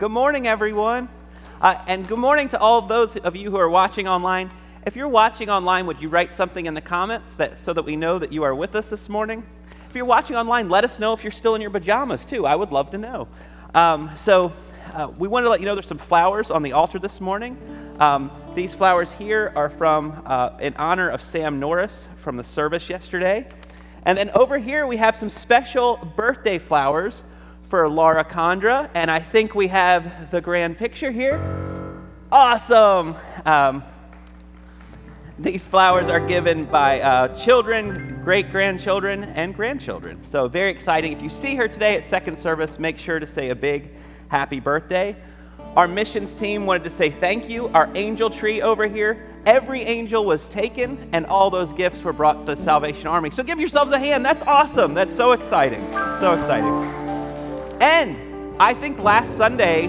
Good morning, everyone. Uh, and good morning to all those of you who are watching online. If you're watching online, would you write something in the comments that, so that we know that you are with us this morning? If you're watching online, let us know if you're still in your pajamas, too. I would love to know. Um, so, uh, we wanted to let you know there's some flowers on the altar this morning. Um, these flowers here are from, uh, in honor of Sam Norris from the service yesterday. And then over here, we have some special birthday flowers for Laura Condra. And I think we have the grand picture here. Awesome. Um, these flowers are given by uh, children, great grandchildren, and grandchildren. So, very exciting. If you see her today at second service, make sure to say a big happy birthday. Our missions team wanted to say thank you. Our angel tree over here, every angel was taken, and all those gifts were brought to the Salvation Army. So, give yourselves a hand. That's awesome. That's so exciting. So exciting. And I think last Sunday,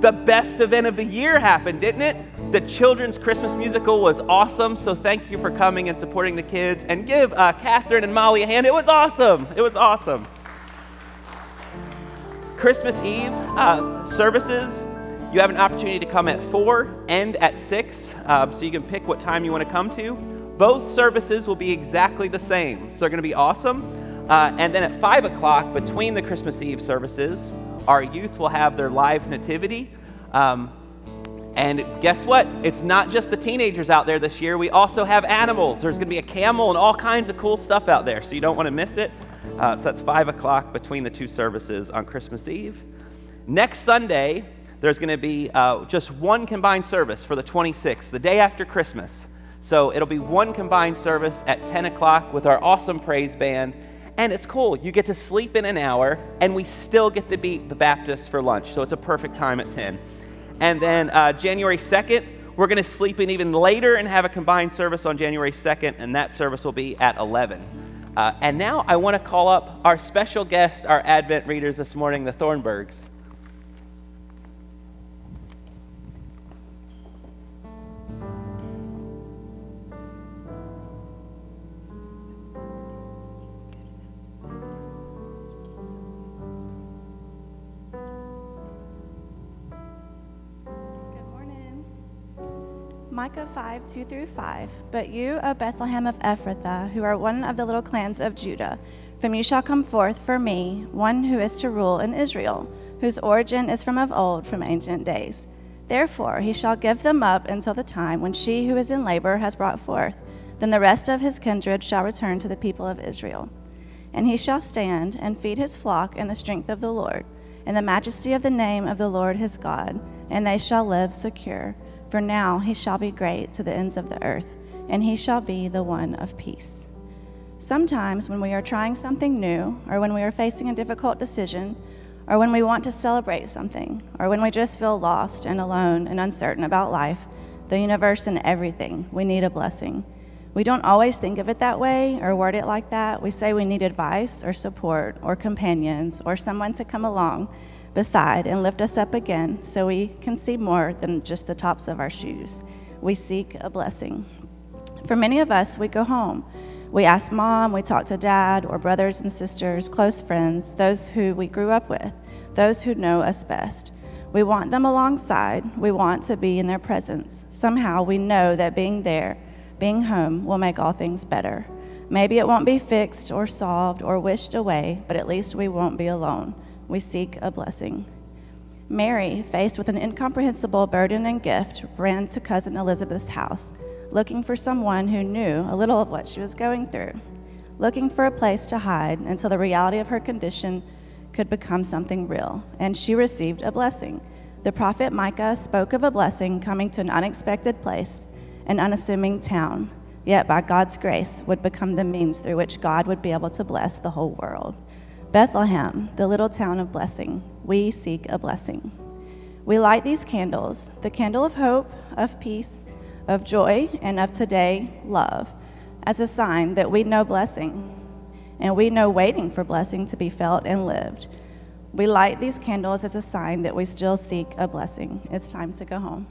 the best event of the year happened, didn't it? The children's Christmas musical was awesome, so thank you for coming and supporting the kids. And give uh, Catherine and Molly a hand. It was awesome. It was awesome. Christmas Eve uh, services, you have an opportunity to come at 4 and at 6, uh, so you can pick what time you want to come to. Both services will be exactly the same, so they're going to be awesome. Uh, and then at 5 o'clock, between the Christmas Eve services, our youth will have their live nativity. Um, and guess what? It's not just the teenagers out there this year. We also have animals. There's going to be a camel and all kinds of cool stuff out there, so you don't want to miss it. Uh, so that's 5 o'clock between the two services on Christmas Eve. Next Sunday, there's going to be uh, just one combined service for the 26th, the day after Christmas. So it'll be one combined service at 10 o'clock with our awesome praise band. And it's cool. You get to sleep in an hour, and we still get to beat the Baptist for lunch. So it's a perfect time at 10. And then uh, January 2nd, we're going to sleep in even later and have a combined service on January 2nd, and that service will be at 11. Uh, and now I want to call up our special guest, our Advent readers this morning, the Thornburgs. Micah 5, 2 through 5. But you, O Bethlehem of Ephrathah, who are one of the little clans of Judah, from you shall come forth for me one who is to rule in Israel, whose origin is from of old, from ancient days. Therefore he shall give them up until the time when she who is in labor has brought forth. Then the rest of his kindred shall return to the people of Israel. And he shall stand and feed his flock in the strength of the Lord, in the majesty of the name of the Lord his God, and they shall live secure. For now he shall be great to the ends of the earth, and he shall be the one of peace. Sometimes, when we are trying something new, or when we are facing a difficult decision, or when we want to celebrate something, or when we just feel lost and alone and uncertain about life, the universe, and everything, we need a blessing. We don't always think of it that way or word it like that. We say we need advice or support or companions or someone to come along beside and lift us up again so we can see more than just the tops of our shoes. We seek a blessing. For many of us, we go home. We ask mom, we talk to dad, or brothers and sisters, close friends, those who we grew up with, those who know us best. We want them alongside. We want to be in their presence. Somehow we know that being there, being home, will make all things better. Maybe it won't be fixed or solved or wished away, but at least we won't be alone we seek a blessing. Mary, faced with an incomprehensible burden and gift, ran to cousin Elizabeth's house, looking for someone who knew a little of what she was going through, looking for a place to hide until the reality of her condition could become something real. And she received a blessing. The prophet Micah spoke of a blessing coming to an unexpected place, an unassuming town, yet by God's grace would become the means through which God would be able to bless the whole world. Bethlehem, the little town of blessing, we seek a blessing. We light these candles, the candle of hope, of peace, of joy, and of today, love, as a sign that we know blessing and we know waiting for blessing to be felt and lived. We light these candles as a sign that we still seek a blessing. It's time to go home.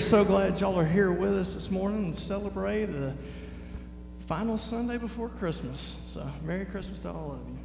Are so glad y'all are here with us this morning and celebrate the final Sunday before Christmas. So, Merry Christmas to all of you.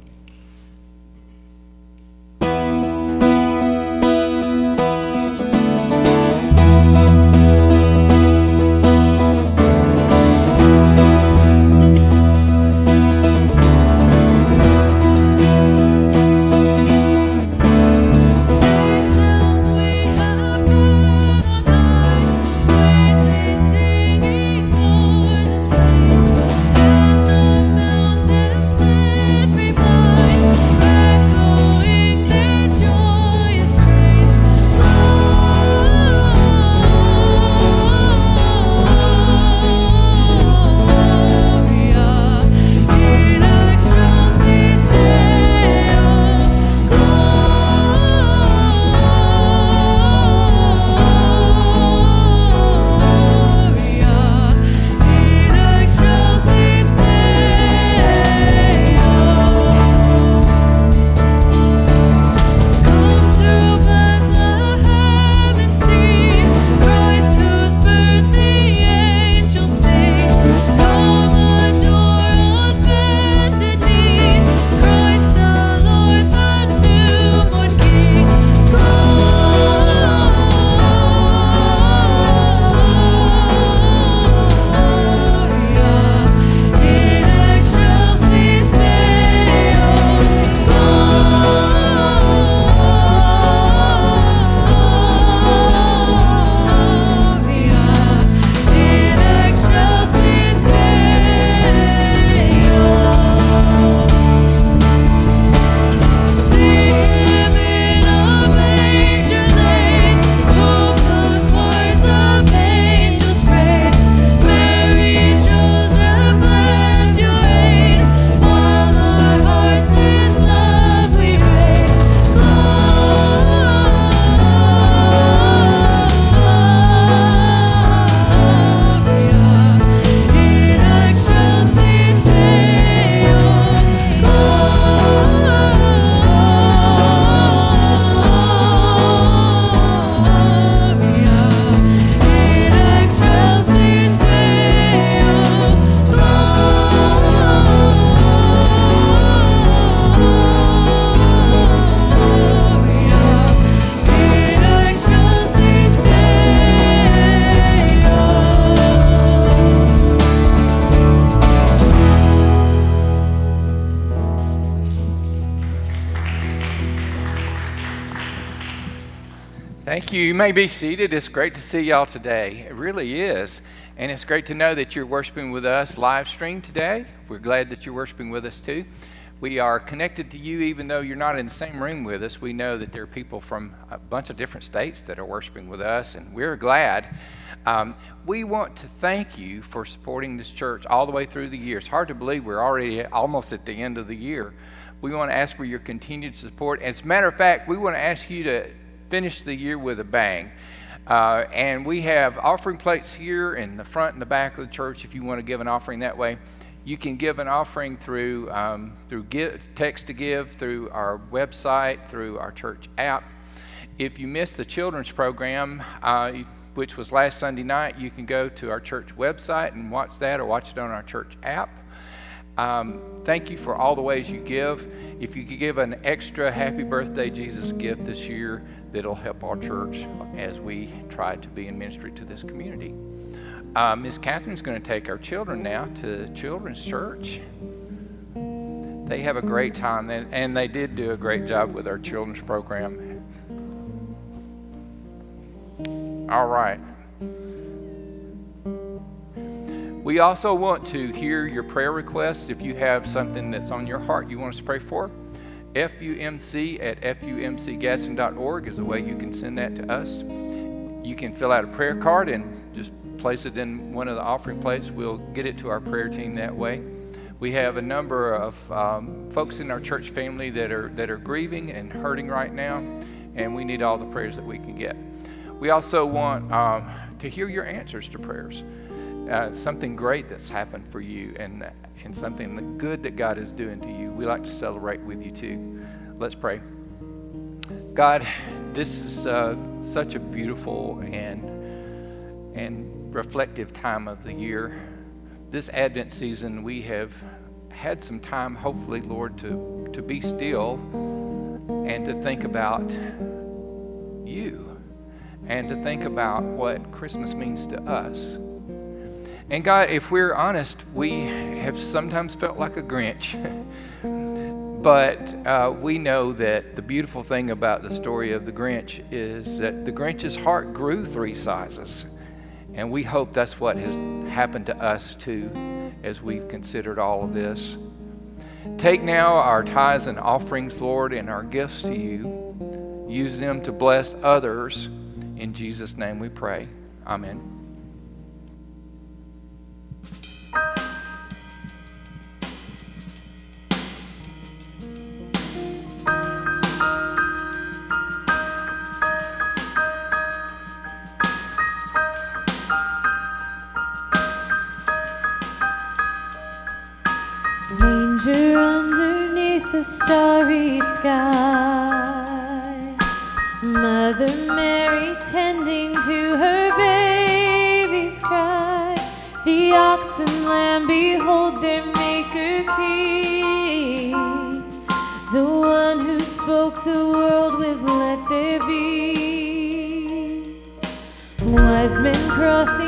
May be seated. It's great to see y'all today. It really is. And it's great to know that you're worshiping with us live stream today. We're glad that you're worshiping with us too. We are connected to you even though you're not in the same room with us. We know that there are people from a bunch of different states that are worshiping with us, and we're glad. Um, we want to thank you for supporting this church all the way through the year. It's hard to believe we're already almost at the end of the year. We want to ask for your continued support. As a matter of fact, we want to ask you to finish the year with a bang. Uh, and we have offering plates here in the front and the back of the church if you want to give an offering that way. You can give an offering through, um, through give, text to give, through our website, through our church app. If you missed the children's program, uh, which was last Sunday night, you can go to our church website and watch that or watch it on our church app. Um, thank you for all the ways you give. If you could give an extra happy birthday Jesus gift this year, that'll help our church as we try to be in ministry to this community. Uh, Miss Catherine's going to take our children now to Children's Church. They have a great time, and they did do a great job with our children's program. All right. We also want to hear your prayer requests. If you have something that's on your heart you want us to pray for, FUMC at FUMCGadsden.org is the way you can send that to us. You can fill out a prayer card and just place it in one of the offering plates. We'll get it to our prayer team that way. We have a number of um, folks in our church family that are, that are grieving and hurting right now, and we need all the prayers that we can get. We also want um, to hear your answers to prayers. Uh, something great that's happened for you, and and something good that God is doing to you. We like to celebrate with you too. Let's pray. God, this is uh, such a beautiful and and reflective time of the year. This Advent season, we have had some time, hopefully, Lord, to, to be still and to think about you and to think about what Christmas means to us. And God, if we're honest, we have sometimes felt like a Grinch. but uh, we know that the beautiful thing about the story of the Grinch is that the Grinch's heart grew three sizes. And we hope that's what has happened to us too as we've considered all of this. Take now our tithes and offerings, Lord, and our gifts to you. Use them to bless others. In Jesus' name we pray. Amen. The starry sky. Mother Mary tending to her baby's cry. The ox and lamb behold their maker king. The one who spoke the world with let there be. Wise men crossing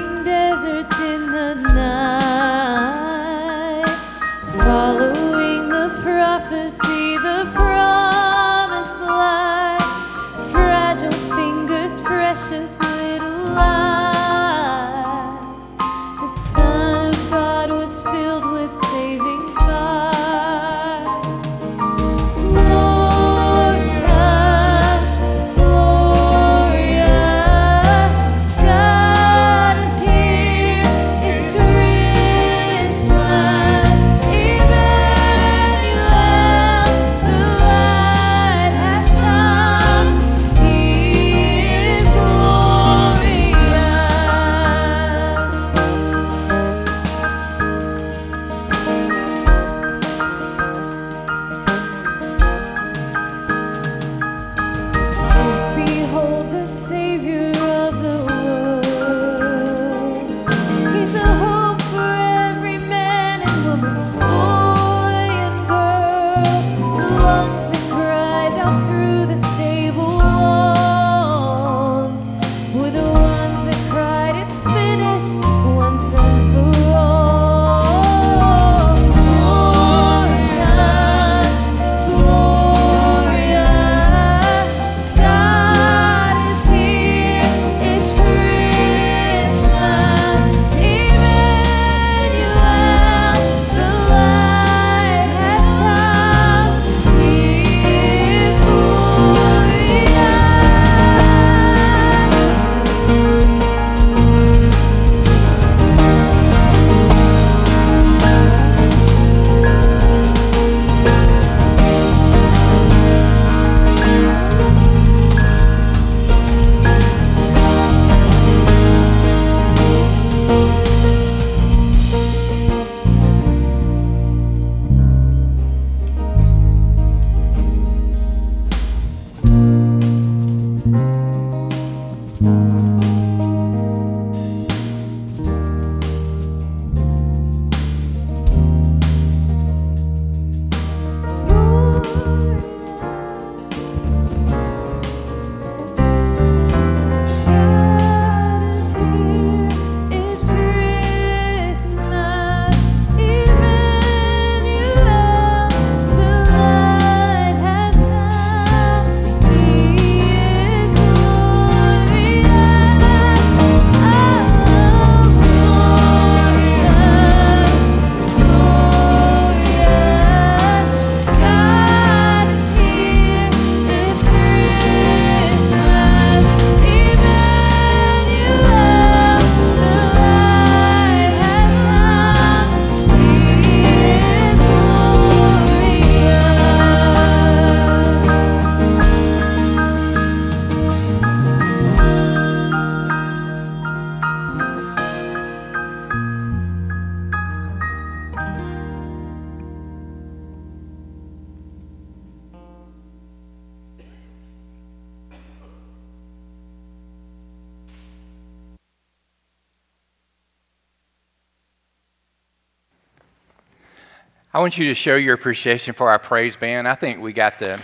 want you to show your appreciation for our praise band. I think we got the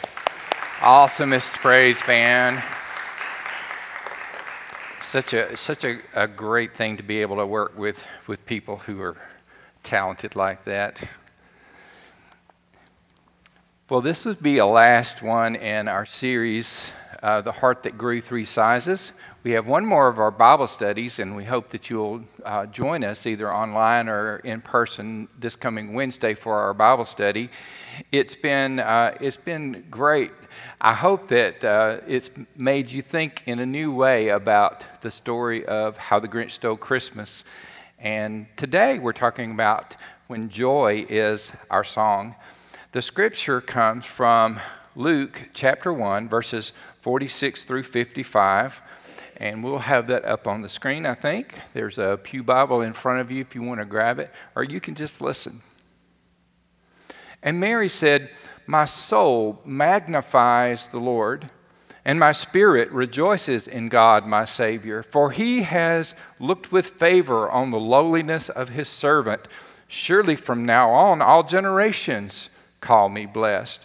awesomest praise band. Such a such a, a great thing to be able to work with with people who are talented like that. Well, this would be a last one in our series, uh, The Heart That Grew Three Sizes. We have one more of our Bible studies, and we hope that you'll uh, join us either online or in person this coming Wednesday for our Bible study. It's been, uh, it's been great. I hope that uh, it's made you think in a new way about the story of how the Grinch stole Christmas. And today we're talking about when joy is our song. The scripture comes from Luke chapter 1, verses 46 through 55. And we'll have that up on the screen, I think. There's a Pew Bible in front of you if you want to grab it, or you can just listen. And Mary said, My soul magnifies the Lord, and my spirit rejoices in God, my Savior, for he has looked with favor on the lowliness of his servant. Surely from now on, all generations call me blessed.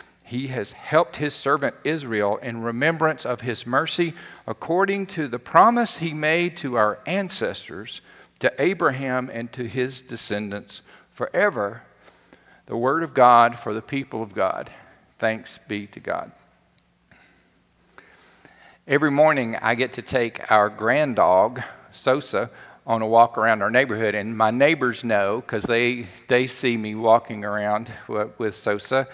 He has helped his servant Israel in remembrance of his mercy, according to the promise he made to our ancestors, to Abraham and to his descendants forever. The word of God for the people of God. Thanks be to God. Every morning, I get to take our grand dog, Sosa, on a walk around our neighborhood, and my neighbors know because they, they see me walking around with, with Sosa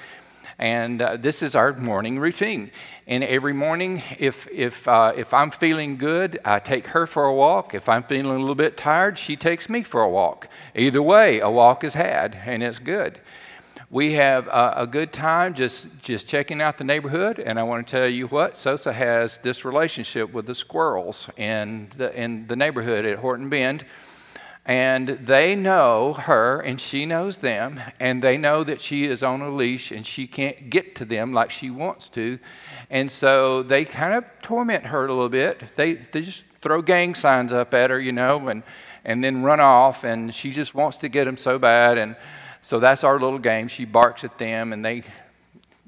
and uh, this is our morning routine. And every morning, if, if, uh, if I'm feeling good, I take her for a walk. If I'm feeling a little bit tired, she takes me for a walk. Either way, a walk is had, and it's good. We have uh, a good time just, just checking out the neighborhood, and I want to tell you what Sosa has this relationship with the squirrels in the, in the neighborhood at Horton Bend and they know her and she knows them and they know that she is on a leash and she can't get to them like she wants to. And so they kind of torment her a little bit. They, they just throw gang signs up at her you know and, and then run off and she just wants to get them so bad. And so that's our little game. She barks at them and they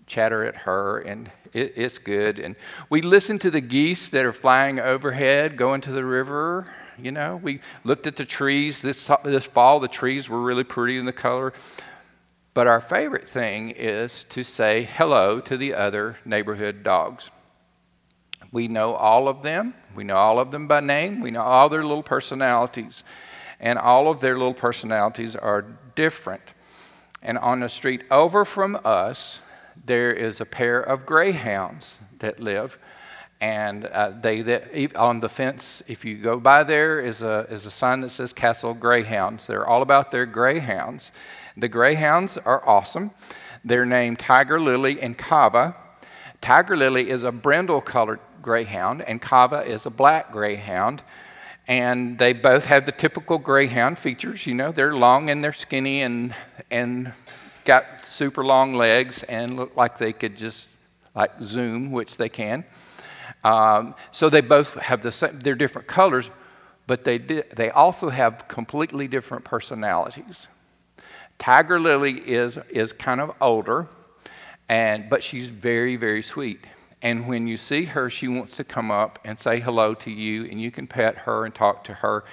chatter at her and it, it's good. And we listen to the geese that are flying overhead going to the river you know, we looked at the trees this, this fall. The trees were really pretty in the color. But our favorite thing is to say hello to the other neighborhood dogs. We know all of them. We know all of them by name. We know all their little personalities. And all of their little personalities are different. And on the street over from us, there is a pair of greyhounds that live and uh, they that, on the fence if you go by there is a, is a sign that says castle greyhounds. They're all about their greyhounds. The greyhounds are awesome. They're named tiger lily and kava tiger lily is a brindle colored greyhound and kava is a black greyhound. And they both have the typical greyhound features you know they're long and they're skinny and and got super long legs and look like they could just like zoom which they can um, so they both have the same, they're different colors, but they, they also have completely different personalities. Tiger Lily is, is kind of older, and, but she's very, very sweet. And when you see her, she wants to come up and say hello to you, and you can pet her and talk to her.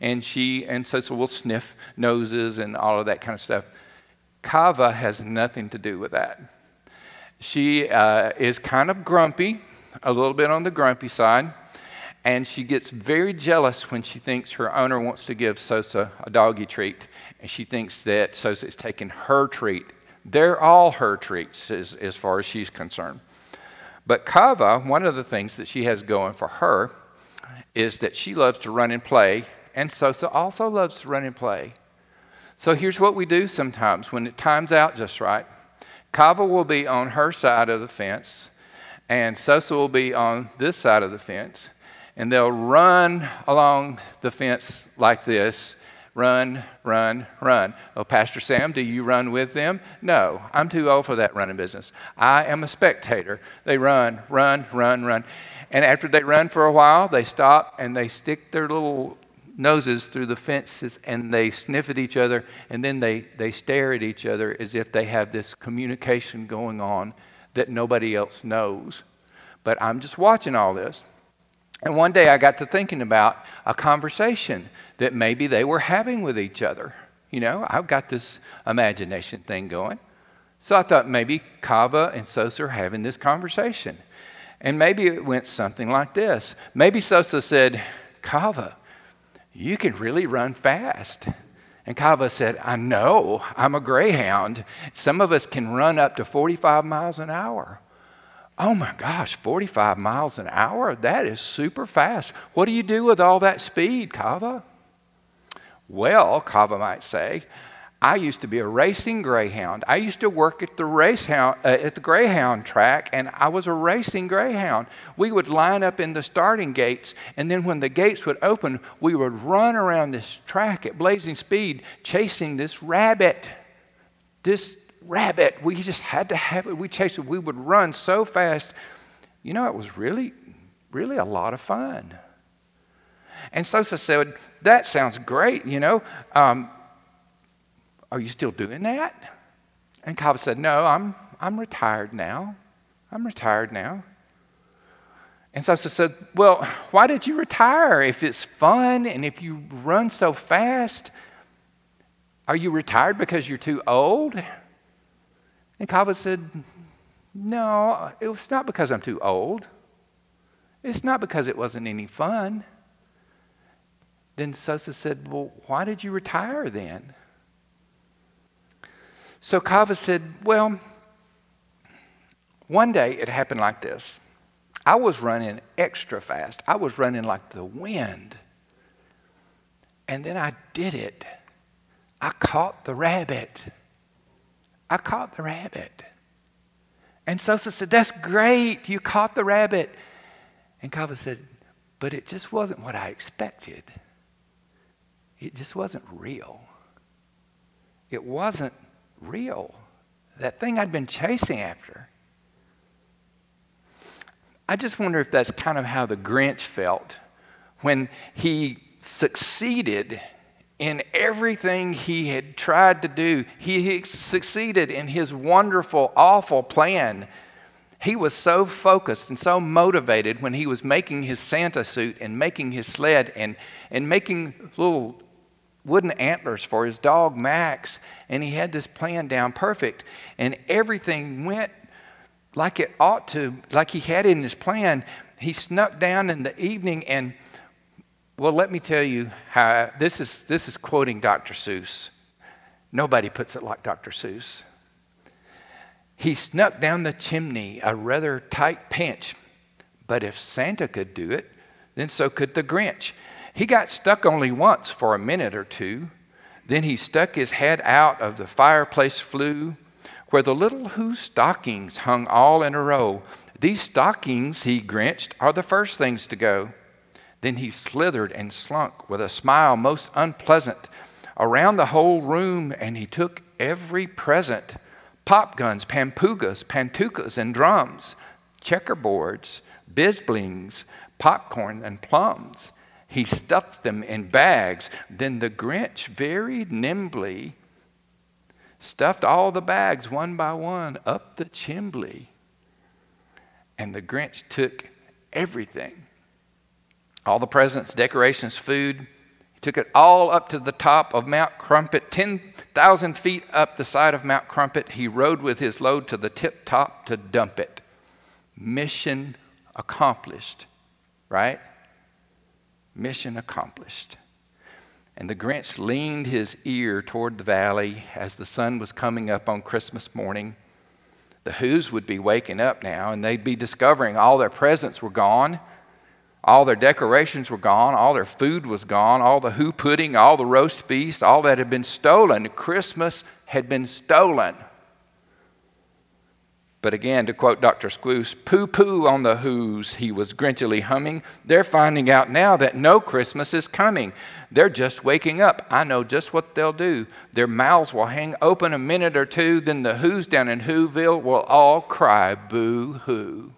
And she, and so, so we'll sniff noses and all of that kind of stuff. Kava has nothing to do with that. She uh, is kind of grumpy a little bit on the grumpy side, and she gets very jealous when she thinks her owner wants to give Sosa a doggy treat, and she thinks that Sosa is taking her treat. They're all her treats as, as far as she's concerned. But Kava, one of the things that she has going for her is that she loves to run and play, and Sosa also loves to run and play. So here's what we do sometimes when it times out just right. Kava will be on her side of the fence, and Sosa will be on this side of the fence, and they'll run along the fence like this run, run, run. Oh, Pastor Sam, do you run with them? No, I'm too old for that running business. I am a spectator. They run, run, run, run. And after they run for a while, they stop and they stick their little noses through the fences and they sniff at each other and then they, they stare at each other as if they have this communication going on that nobody else knows. But I'm just watching all this. And one day I got to thinking about a conversation that maybe they were having with each other. You know, I've got this imagination thing going. So I thought maybe Kava and Sosa are having this conversation. And maybe it went something like this. Maybe Sosa said, Kava, you can really run fast. And Kava said, I know, I'm a greyhound. Some of us can run up to 45 miles an hour. Oh my gosh, 45 miles an hour? That is super fast. What do you do with all that speed, Kava? Well, Kava might say, I used to be a racing greyhound. I used to work at the racehound uh, at the greyhound track, and I was a racing greyhound. We would line up in the starting gates, and then when the gates would open, we would run around this track at blazing speed, chasing this rabbit. This rabbit, we just had to have it. We chased it. We would run so fast. You know, it was really, really a lot of fun. And Sosa said, That sounds great, you know. Um, are you still doing that? And Kava said, No, I'm, I'm retired now. I'm retired now. And Sosa said, Well, why did you retire if it's fun and if you run so fast? Are you retired because you're too old? And Kava said, No, it was not because I'm too old. It's not because it wasn't any fun. Then Sosa said, Well, why did you retire then? So Kava said, Well, one day it happened like this. I was running extra fast. I was running like the wind. And then I did it. I caught the rabbit. I caught the rabbit. And Sosa said, That's great. You caught the rabbit. And Kava said, But it just wasn't what I expected it just wasn't real. It wasn't real. That thing I'd been chasing after. I just wonder if that's kind of how the Grinch felt when he succeeded in everything he had tried to do. He, succeeded in his wonderful, awful plan he was so focused and so motivated when he was making his Santa suit and making his sled and, and making little wooden antlers for his dog Max. And he had this plan down perfect. And everything went like it ought to, like he had in his plan. He snuck down in the evening and well, let me tell you how this is this is quoting Dr. Seuss. Nobody puts it like Dr. Seuss. He snuck down the chimney a rather tight pinch, but if Santa could do it, then so could the Grinch. He got stuck only once for a minute or two. Then he stuck his head out of the fireplace flue where the little Who stockings hung all in a row. These stockings, he grinched, are the first things to go. Then he slithered and slunk with a smile most unpleasant around the whole room, and he took every present pop guns, pampugas, pantukas, and drums, checkerboards, bizblings, popcorn, and plums. He stuffed them in bags. Then the Grinch very nimbly stuffed all the bags one by one up the chimbley. And the Grinch took everything all the presents, decorations, food. He took it all up to the top of Mount Crumpet, 10,000 feet up the side of Mount Crumpet. He rode with his load to the tip top to dump it. Mission accomplished, right? Mission accomplished. And the Grinch leaned his ear toward the valley as the sun was coming up on Christmas morning. The Who's would be waking up now, and they'd be discovering all their presents were gone. All their decorations were gone. All their food was gone. All the Who pudding, all the roast beast, all that had been stolen. Christmas had been stolen. But again, to quote Dr. Seuss, poo poo on the who's he was grinchily humming. They're finding out now that no Christmas is coming. They're just waking up. I know just what they'll do. Their mouths will hang open a minute or two, then the who's down in Whoville will all cry boo hoo.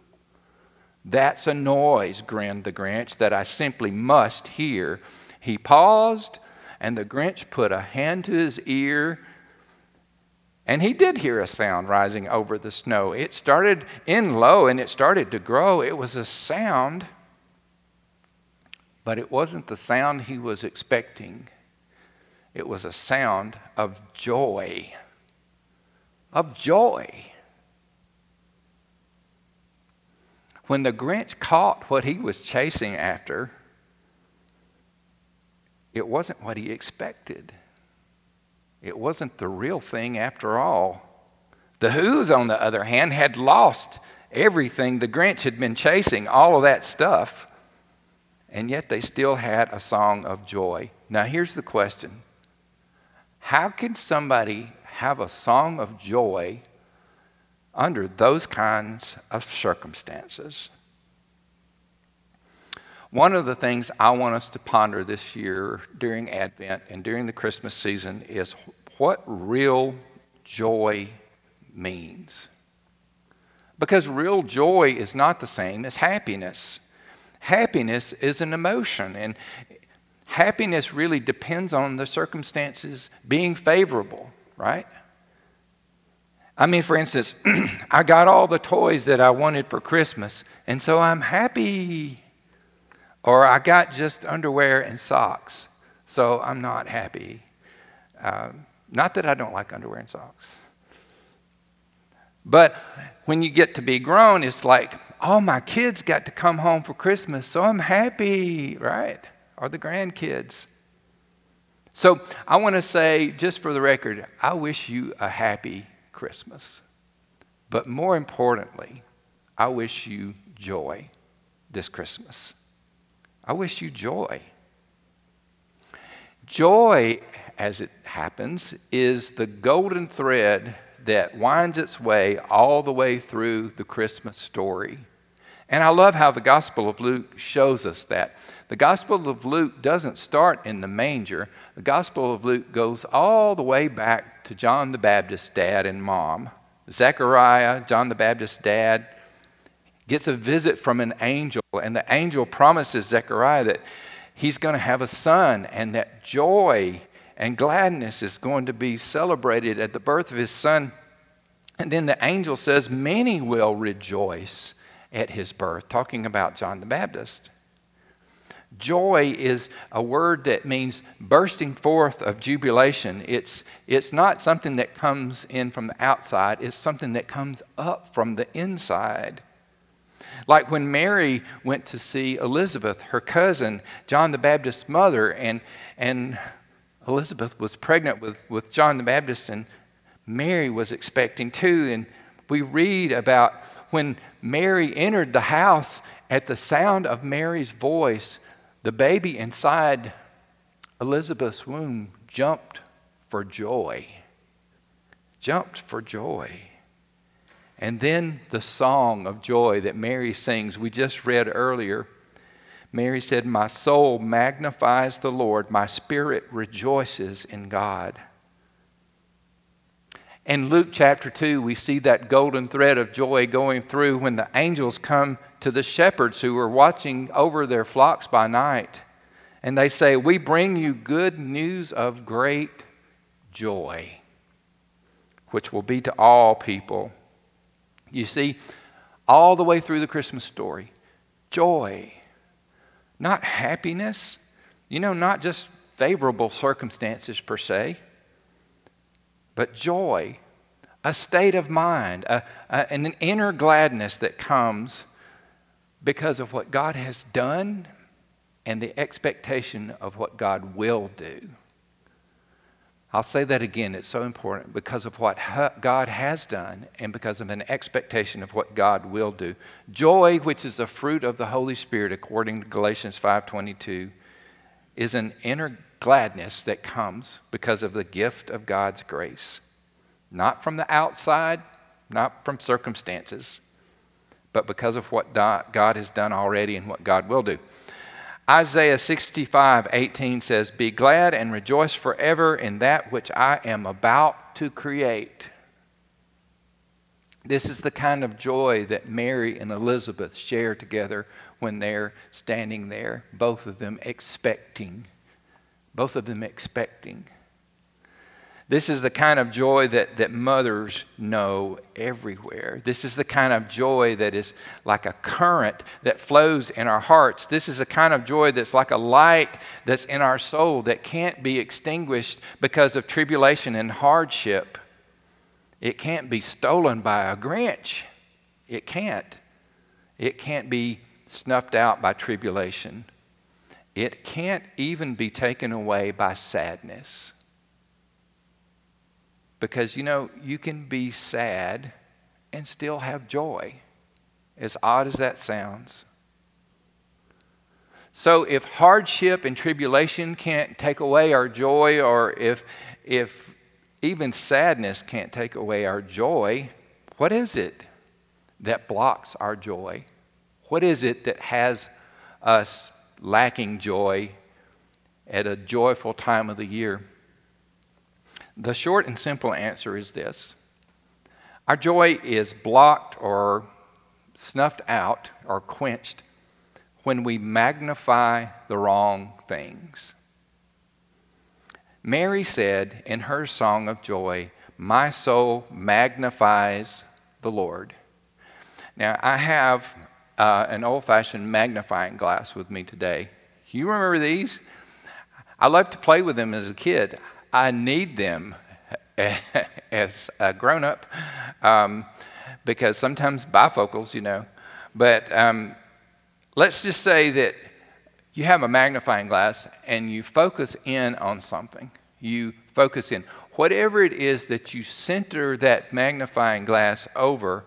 That's a noise, grinned the Grinch, that I simply must hear. He paused, and the Grinch put a hand to his ear and he did hear a sound rising over the snow. It started in low and it started to grow. It was a sound, but it wasn't the sound he was expecting. It was a sound of joy. Of joy. When the Grinch caught what he was chasing after, it wasn't what he expected. It wasn't the real thing after all. The Who's, on the other hand, had lost everything the Grinch had been chasing, all of that stuff, and yet they still had a song of joy. Now, here's the question How can somebody have a song of joy under those kinds of circumstances? One of the things I want us to ponder this year during Advent and during the Christmas season is what real joy means. Because real joy is not the same as happiness. Happiness is an emotion, and happiness really depends on the circumstances being favorable, right? I mean, for instance, I got all the toys that I wanted for Christmas, and so I'm happy. Or I got just underwear and socks, so I'm not happy. Um, not that I don't like underwear and socks. But when you get to be grown, it's like, oh, my kids got to come home for Christmas, so I'm happy, right? Or the grandkids. So I want to say, just for the record, I wish you a happy Christmas. But more importantly, I wish you joy this Christmas. I wish you joy. Joy, as it happens, is the golden thread that winds its way all the way through the Christmas story. And I love how the Gospel of Luke shows us that. The Gospel of Luke doesn't start in the manger. The Gospel of Luke goes all the way back to John the Baptist's dad and mom. Zechariah, John the Baptist's dad, gets a visit from an angel, and the angel promises Zechariah that he's going to have a son, and that joy and gladness is going to be celebrated at the birth of his son. And then the angel says, Many will rejoice at his birth, talking about John the Baptist. Joy is a word that means bursting forth of jubilation. It's, it's not something that comes in from the outside, it's something that comes up from the inside. Like when Mary went to see Elizabeth, her cousin, John the Baptist's mother, and, and Elizabeth was pregnant with, with John the Baptist, and Mary was expecting too. And we read about when Mary entered the house, at the sound of Mary's voice, the baby inside Elizabeth's womb jumped for joy. Jumped for joy. And then the song of joy that Mary sings, we just read earlier. Mary said, My soul magnifies the Lord, my spirit rejoices in God. In Luke chapter 2, we see that golden thread of joy going through when the angels come to the shepherds who are watching over their flocks by night. And they say, We bring you good news of great joy, which will be to all people. You see, all the way through the Christmas story, joy, not happiness, you know, not just favorable circumstances per se, but joy, a state of mind, a, a, an inner gladness that comes because of what God has done and the expectation of what God will do. I'll say that again. It's so important because of what God has done and because of an expectation of what God will do. Joy, which is the fruit of the Holy Spirit according to Galatians 5:22, is an inner gladness that comes because of the gift of God's grace. Not from the outside, not from circumstances, but because of what God has done already and what God will do. Isaiah 65, 18 says, Be glad and rejoice forever in that which I am about to create. This is the kind of joy that Mary and Elizabeth share together when they're standing there, both of them expecting. Both of them expecting. This is the kind of joy that, that mothers know everywhere. This is the kind of joy that is like a current that flows in our hearts. This is the kind of joy that's like a light that's in our soul that can't be extinguished because of tribulation and hardship. It can't be stolen by a Grinch. It can't. It can't be snuffed out by tribulation. It can't even be taken away by sadness. Because, you know, you can be sad and still have joy, as odd as that sounds. So, if hardship and tribulation can't take away our joy, or if, if even sadness can't take away our joy, what is it that blocks our joy? What is it that has us lacking joy at a joyful time of the year? The short and simple answer is this Our joy is blocked or snuffed out or quenched when we magnify the wrong things. Mary said in her song of joy, My soul magnifies the Lord. Now, I have uh, an old fashioned magnifying glass with me today. You remember these? I loved to play with them as a kid. I need them as a grown up um, because sometimes bifocals, you know. But um, let's just say that you have a magnifying glass and you focus in on something. You focus in. Whatever it is that you center that magnifying glass over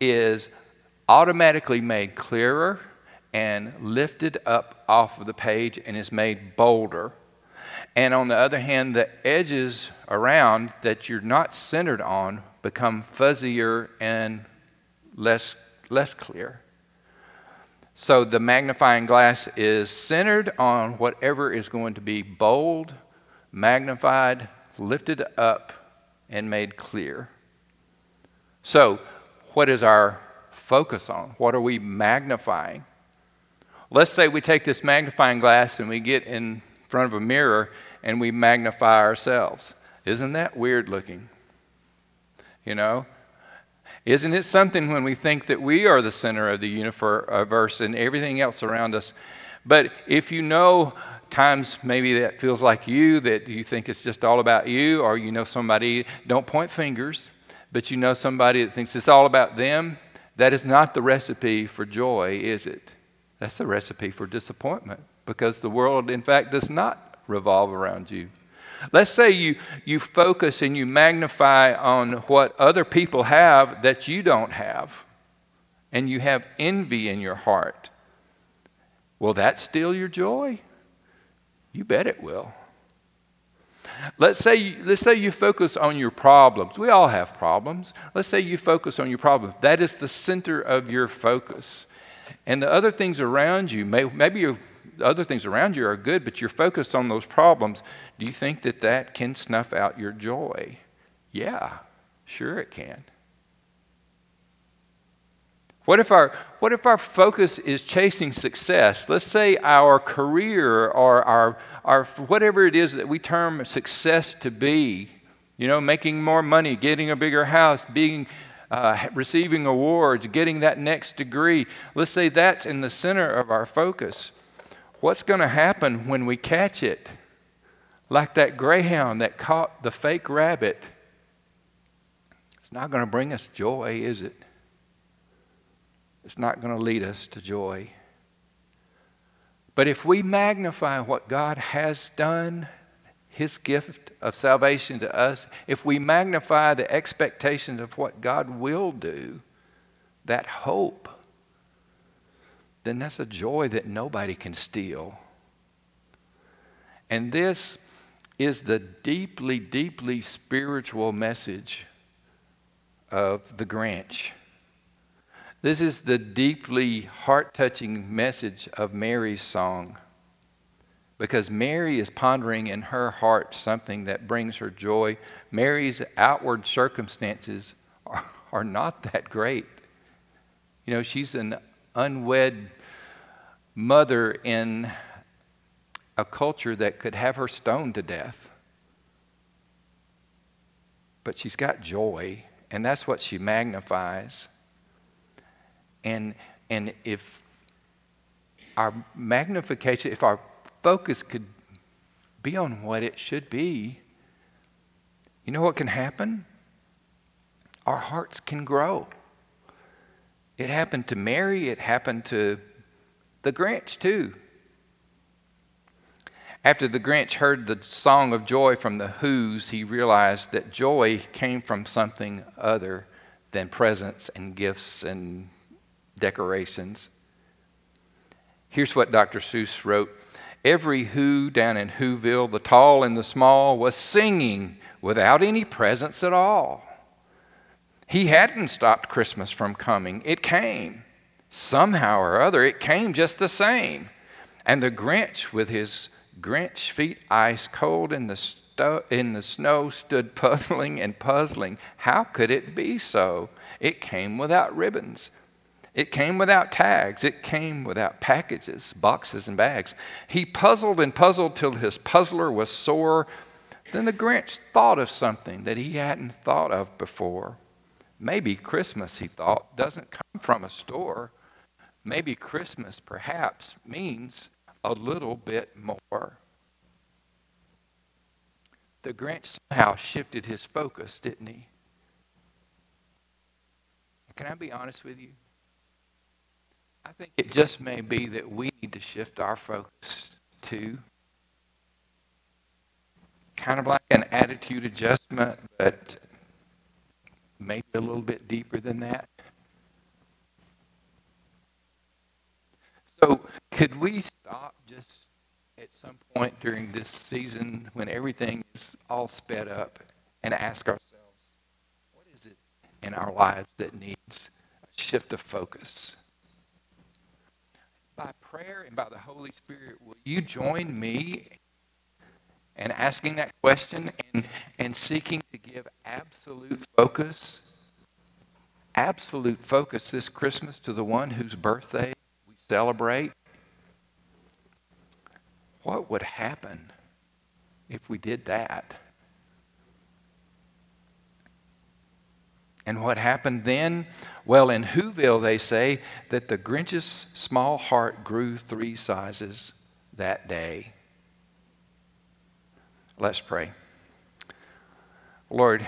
is automatically made clearer and lifted up off of the page and is made bolder and on the other hand, the edges around that you're not centered on become fuzzier and less, less clear. So the magnifying glass is centered on whatever is going to be bold, magnified, lifted up, and made clear. So, what is our focus on? What are we magnifying? Let's say we take this magnifying glass and we get in front of a mirror and we magnify ourselves. Isn't that weird looking? You know? Isn't it something when we think that we are the center of the universe and everything else around us? But if you know times maybe that feels like you, that you think it's just all about you, or you know somebody, don't point fingers, but you know somebody that thinks it's all about them, that is not the recipe for joy, is it? That's the recipe for disappointment because the world, in fact, does not revolve around you. Let's say you, you focus and you magnify on what other people have that you don't have, and you have envy in your heart. Will that steal your joy? You bet it will. Let's say, let's say you focus on your problems. We all have problems. Let's say you focus on your problems. That is the center of your focus. And the other things around you, may, maybe you're other things around you are good, but you're focused on those problems, do you think that that can snuff out your joy? Yeah, sure it can. What if, our, what if our focus is chasing success? Let's say our career or our, our whatever it is that we term success to be, you know, making more money, getting a bigger house, being, uh, receiving awards, getting that next degree. Let's say that's in the center of our focus. What's going to happen when we catch it? Like that greyhound that caught the fake rabbit. It's not going to bring us joy, is it? It's not going to lead us to joy. But if we magnify what God has done, His gift of salvation to us, if we magnify the expectations of what God will do, that hope then that's a joy that nobody can steal. And this is the deeply, deeply spiritual message of The Grinch. This is the deeply heart touching message of Mary's song. Because Mary is pondering in her heart something that brings her joy. Mary's outward circumstances are, are not that great. You know, she's an unwed mother in a culture that could have her stoned to death. But she's got joy, and that's what she magnifies. And, and if our magnification, if our focus could be on what it should be, you know what can happen? Our hearts can grow. It happened to Mary, it happened to the Grinch too. After the Grinch heard the song of joy from the Who's, he realized that joy came from something other than presents and gifts and decorations. Here's what Dr. Seuss wrote Every Who down in Whoville, the tall and the small, was singing without any presents at all. He hadn't stopped Christmas from coming, it came. Somehow or other, it came just the same. And the Grinch, with his Grinch feet ice cold in the, sto- in the snow, stood puzzling and puzzling. How could it be so? It came without ribbons. It came without tags. It came without packages, boxes, and bags. He puzzled and puzzled till his puzzler was sore. Then the Grinch thought of something that he hadn't thought of before. Maybe Christmas, he thought, doesn't come from a store. Maybe Christmas, perhaps, means a little bit more. The Grinch somehow shifted his focus, didn't he? Can I be honest with you? I think it just may be that we need to shift our focus to kind of like an attitude adjustment, but maybe a little bit deeper than that. So, could we stop just at some point during this season when everything is all sped up and ask ourselves, what is it in our lives that needs a shift of focus? by prayer and by the Holy Spirit, will you join me in asking that question and, and seeking to give absolute focus, absolute focus this Christmas to the one whose birthday we celebrate? What would happen if we did that? And what happened then? Well, in Whoville, they say that the Grinch's small heart grew three sizes that day. Let's pray. Lord,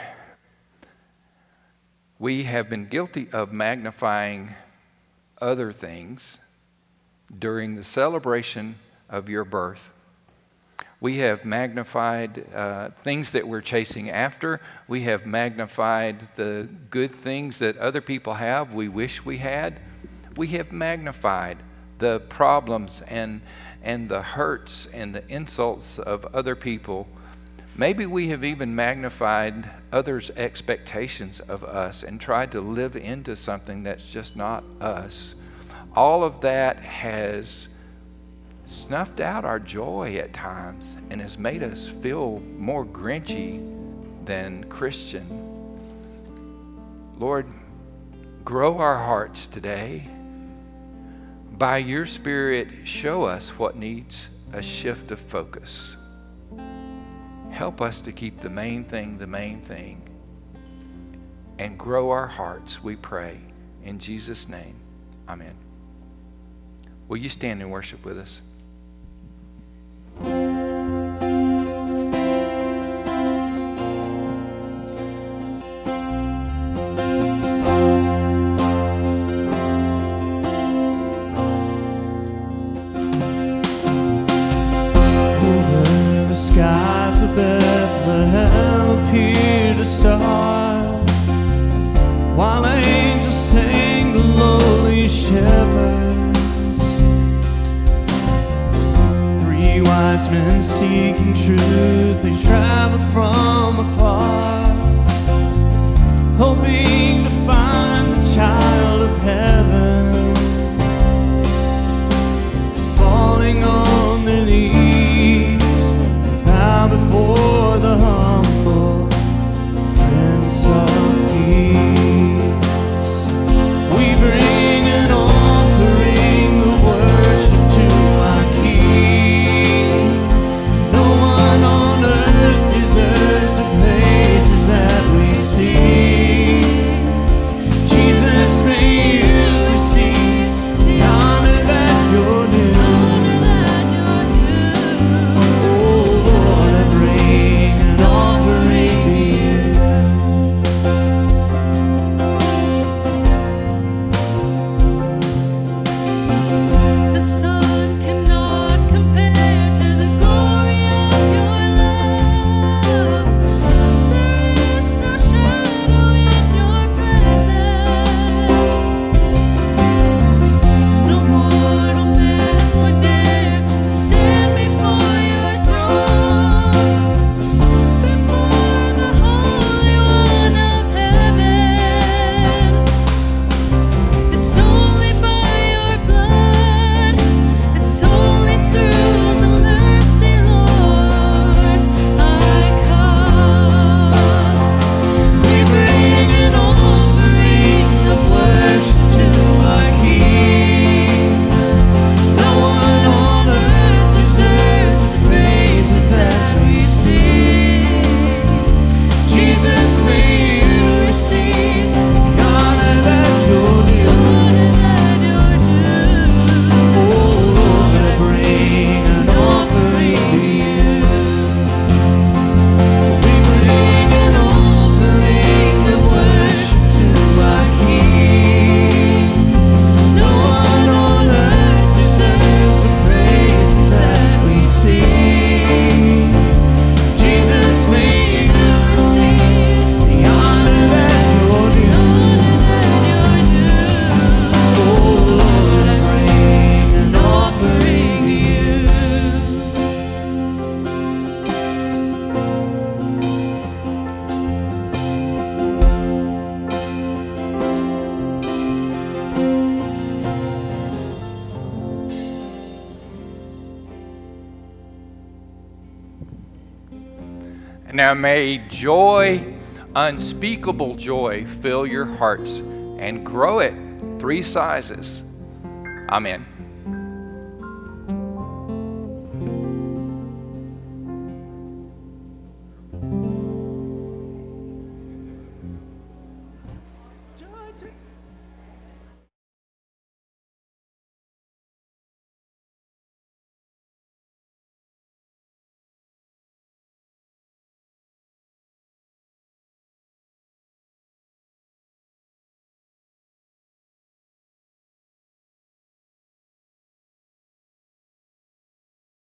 we have been guilty of magnifying other things during the celebration of your birth. We have magnified uh, things that we're chasing after. We have magnified the good things that other people have, we wish we had. We have magnified the problems and, and the hurts and the insults of other people. Maybe we have even magnified others' expectations of us and tried to live into something that's just not us. All of that has snuffed out our joy at times and has made us feel more grinchy than Christian. Lord, grow our hearts today. By your Spirit, show us what needs a shift of focus. Help us to keep the main thing the main thing and grow our hearts, we pray. In Jesus' name, amen. Will you stand and worship with us? May joy, unspeakable joy, fill your hearts and grow it three sizes. Amen.